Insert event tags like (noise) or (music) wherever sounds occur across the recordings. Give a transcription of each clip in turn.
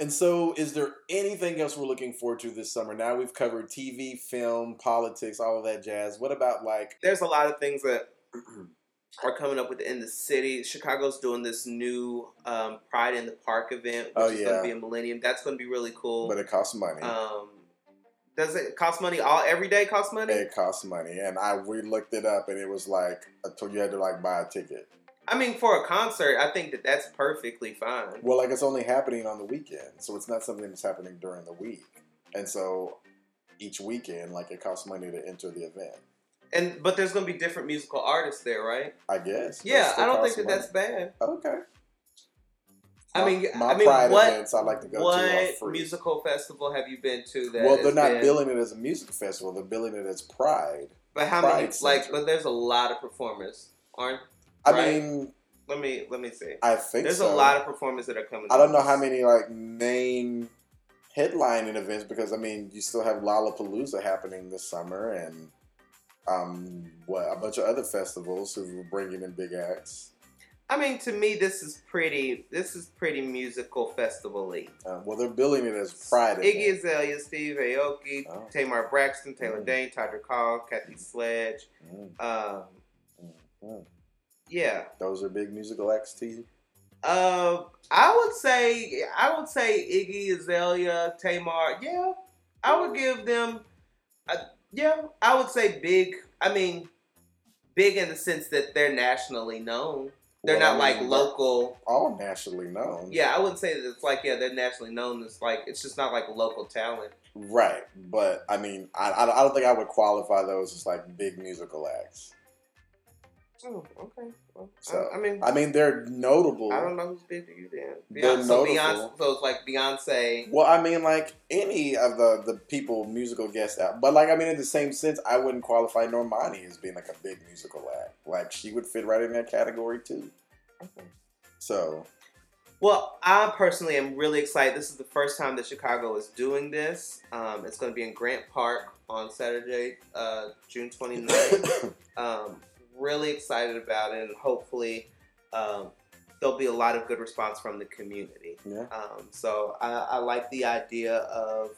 And so, is there anything else we're looking forward to this summer? Now we've covered TV, film, politics, all of that jazz. What about like? There's a lot of things that (clears throat) are coming up within the city. Chicago's doing this new um, Pride in the Park event, which Oh, is going to be a Millennium. That's going to be really cool. But it costs money. um, does it cost money? All every day costs money. it costs money, and I we looked it up, and it was like you had to like buy a ticket. I mean, for a concert, I think that that's perfectly fine. Well, like it's only happening on the weekend, so it's not something that's happening during the week. And so each weekend, like it costs money to enter the event. And but there's going to be different musical artists there, right? I guess. Yeah, I don't think that that's bad. okay. I mean, my I mean, pride what events I like to go to are what musical festival have you been to that? well, they're not been- billing it as a music festival; they're billing it as Pride. But how Pride many? Like, but there's a lot of performers, aren't? I Right. mean, Let me let me see. I think There's so. a lot of performers that are coming. I don't know this. how many like main headlining events because I mean you still have Lollapalooza happening this summer and um what a bunch of other festivals who are bringing in big acts. I mean, to me, this is pretty. This is pretty musical festival-y. Uh, well, they're billing it as Pride. Iggy. Azalea, Steve Aoki, Oh. Tamar Braxton, Taylor Mm. Dayne, Todrick Hall, Kathy Sledge. Mm, Um, mm, mm. Yeah. Those are big musical acts to you. Uh, I would say I would say Iggy Azalea, Tamar. Yeah, I would give them. Uh, yeah, I would say big. I mean, big in the sense that they're nationally known. They're Well, not I like local. All nationally known. Yeah, I wouldn't say that it's like yeah they're nationally known. It's like it's just not like local talent. Right, but I mean, I I don't think I would qualify those as like big musical acts. Oh, okay. Well, So, I, I mean, I mean, they're notable. I don't know who's big to you then. They're so notable. Beyonce, so it's like Beyonce. Well, I mean, like any of the the people musical guests out, but like I mean, in the same sense, I wouldn't qualify Normani as being like a big musical act. Like she would fit right in that category too. Okay. So Well, I personally am really excited. This is the first time that Chicago is doing this. Um, it's going to be in Grant Park on Saturday, uh, June 29th. (coughs) um, really excited about it, and hopefully um, there'll be a lot of good response from the community. yeah, Um, so I, I like the idea of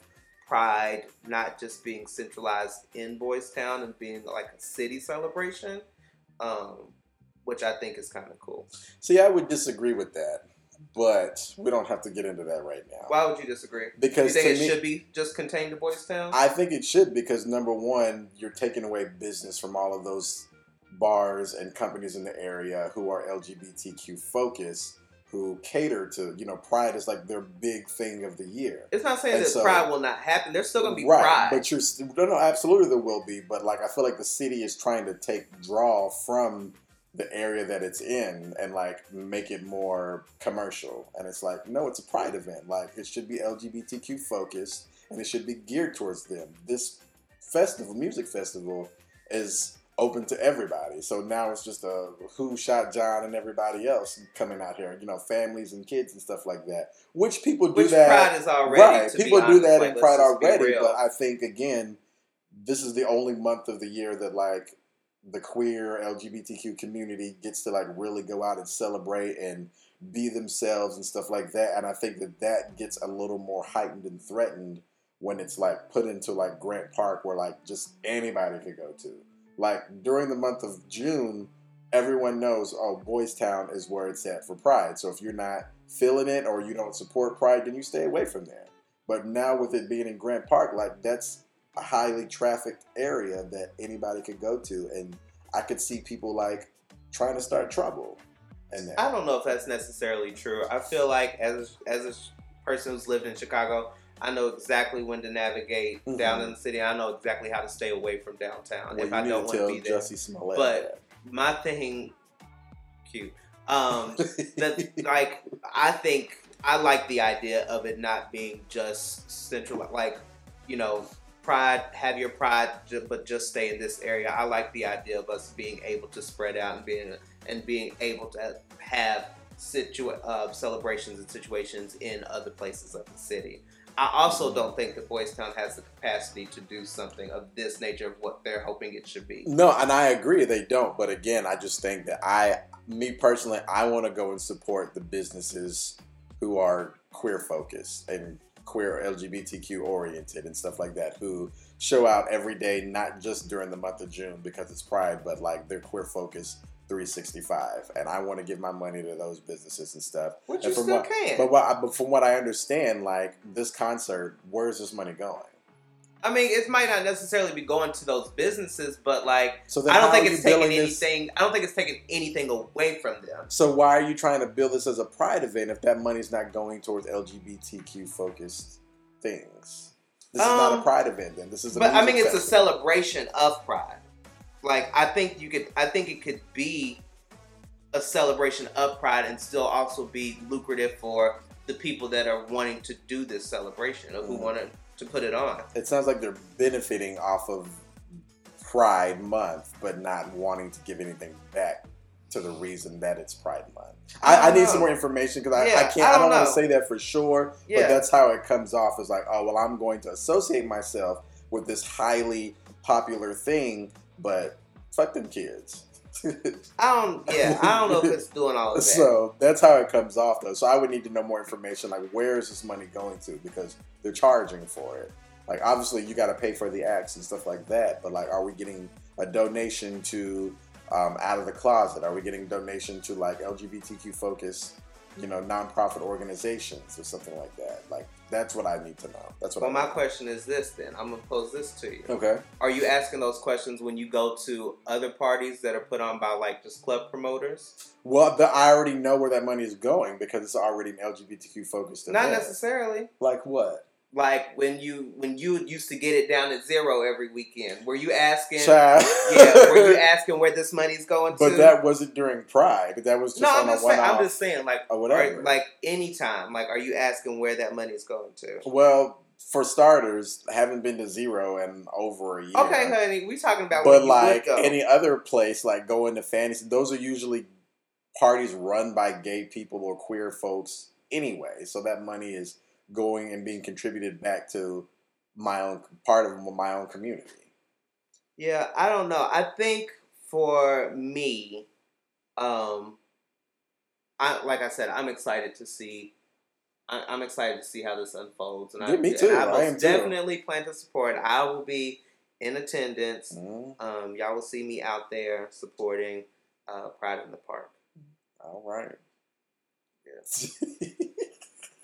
Pride not just being centralized in Boystown and being like a city celebration, um, which I think is kind of cool. see, I would disagree with that, but we don't have to get into that right now. Why would you disagree? You because think to it me, should be just contained to Boystown? I think it should because number one, you're taking away business from all of those bars and companies in the area who are LGBTQ focused, who cater to you know Pride is like their big thing of the year. it's not saying And that so- Pride will not happen. There's still going to be right, Pride. but you're st- no, no, absolutely there will be, but like I feel like the city is trying to take draw from the area that it's in and like make it more commercial, and it's like no, it's a Pride event. Like it should be LGBTQ focused, and it should be geared towards them. This festival, music festival, is open to everybody. So now it's just a who shot John and everybody else coming out here, you know, families and kids and stuff like that. Which people do Which that Pride is already. right. People do that like, in Pride already, but I think again, this is the only month of the year that like the queer LGBTQ community gets to like really go out and celebrate and be themselves and stuff like that. And I think that that gets a little more heightened and threatened when it's like put into like Grant Park, where like just anybody could go to. Like during the month of June, everyone knows, oh, Boystown is where it's at for Pride. So if you're not feeling it or you don't support Pride, then you stay away from there. But now with it being in Grant Park, like that's a highly trafficked area that anybody could go to, and I could see people like trying to start trouble. And. I don't know if that's necessarily true. I feel like as as a person who's lived in Chicago, I know exactly when to navigate Mhm. down in the city. I know exactly how to stay away from downtown well, if I don't to want to be there. Jussie Smollett. But- My thing, cute. Um, that (laughs) like I think I like the idea of it not being just central, like you know, pride. Have your pride, but just stay in this area. I like the idea of us being able to spread out and being and being able to have situa- uh, celebrations and situations in other places of the city. I also don't think that Boystown has the capacity to do something of this nature of what they're hoping it should be. No, and I agree they don't. But again, I just think that I, me personally, I want to go and support the businesses who are queer focused and queer LGBTQ oriented and stuff like that who show out every day, not just during the month of June because it's Pride, but like they're queer focused 365. And I want to give my money to those businesses and stuff. Which And you still what- can. But, what I, but from what I understand, like this concert, where's this money going? I mean, it might not necessarily be going to those businesses, but like, So I don't think it's taking billing this- anything. I don't think it's taking anything away from them. So why are you trying to build this as a pride event if that money's not going towards LGBTQ focused things? This is not a Um, pride event. Then this is. A But I mean, it's a celebration of pride. Like, I think you could. I think it could be a celebration of pride and still also be lucrative for the people that are wanting to do this celebration or who Mhm. want to, to put it on. It sounds like they're benefiting off of Pride Month, but not wanting to give anything back to the reason that it's Pride Month. I, I, I need some more information because I, Yeah, I can't. I I don't, don't want to say that for sure, Yeah. but that's how it comes off. Is like, oh well, I'm going to associate myself with this highly popular thing, but fuck them kids. I don't. Yeah, I don't know if it's doing all of that. So that's how it comes off, though. So I would need to know more information, like where is this money going to? Because they're charging for it. Like obviously you got to pay for the acts and stuff like that, but like, are we getting a donation to um, Out of the Closet? Are we getting donation to like LGBTQ focused, you know, nonprofit organizations or something like that? Like that's what I need to know. That's what. well, my need. question is this: then I'm gonna pose this to you. Okay. Are you asking those questions when you go to other parties that are put on by like just club promoters? Well, the, I already know where that money is going because it's already an LGBTQ focused Not event. necessarily. Like what? Like when you when you used to get it down at zero every weekend. Were you asking? Child. yeah. Were you (laughs) asking where this money's going But to? that wasn't during Pride. That was just no, on I'm a just saying. I'm just saying. Like or whatever. are- like anytime. Like, are you asking where that money's going to? well, for starters, haven't been to zero in over a year. Okay, honey, we talking about but like any other place, like going to fantasy, those are usually parties run by gay people or queer folks anyway. So that money is going and being contributed back to my own part of my own community. Yeah, I don't know. I think for me, um, I like I said, I'm excited to see. I, I'm excited to see how this unfolds, and I, me too. I I am too. definitely plan to support. I will be in attendance. Mm, Um, y'all will see me out there supporting uh, Pride in the Park. all right. (laughs)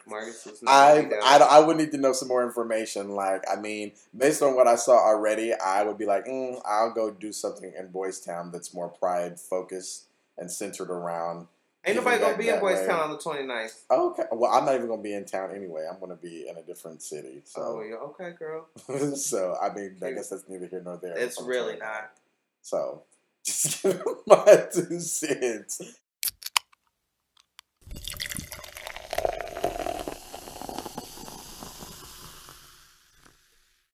Marcus is I, not I, I would need to know some more information. Like, I mean, based on what I saw already, I would be like, mm, I'll go do something in Boystown that's more pride focused and centered around. Ain't nobody gonna be in Boys way. Town on the 29th. Okay, well, I'm not even gonna be in town anyway. I'm gonna be in a different city. Oh, So, yeah. Okay, girl. (laughs) so I mean, I guess that's neither here nor there. It's really not. So, (laughs) just give my two cents.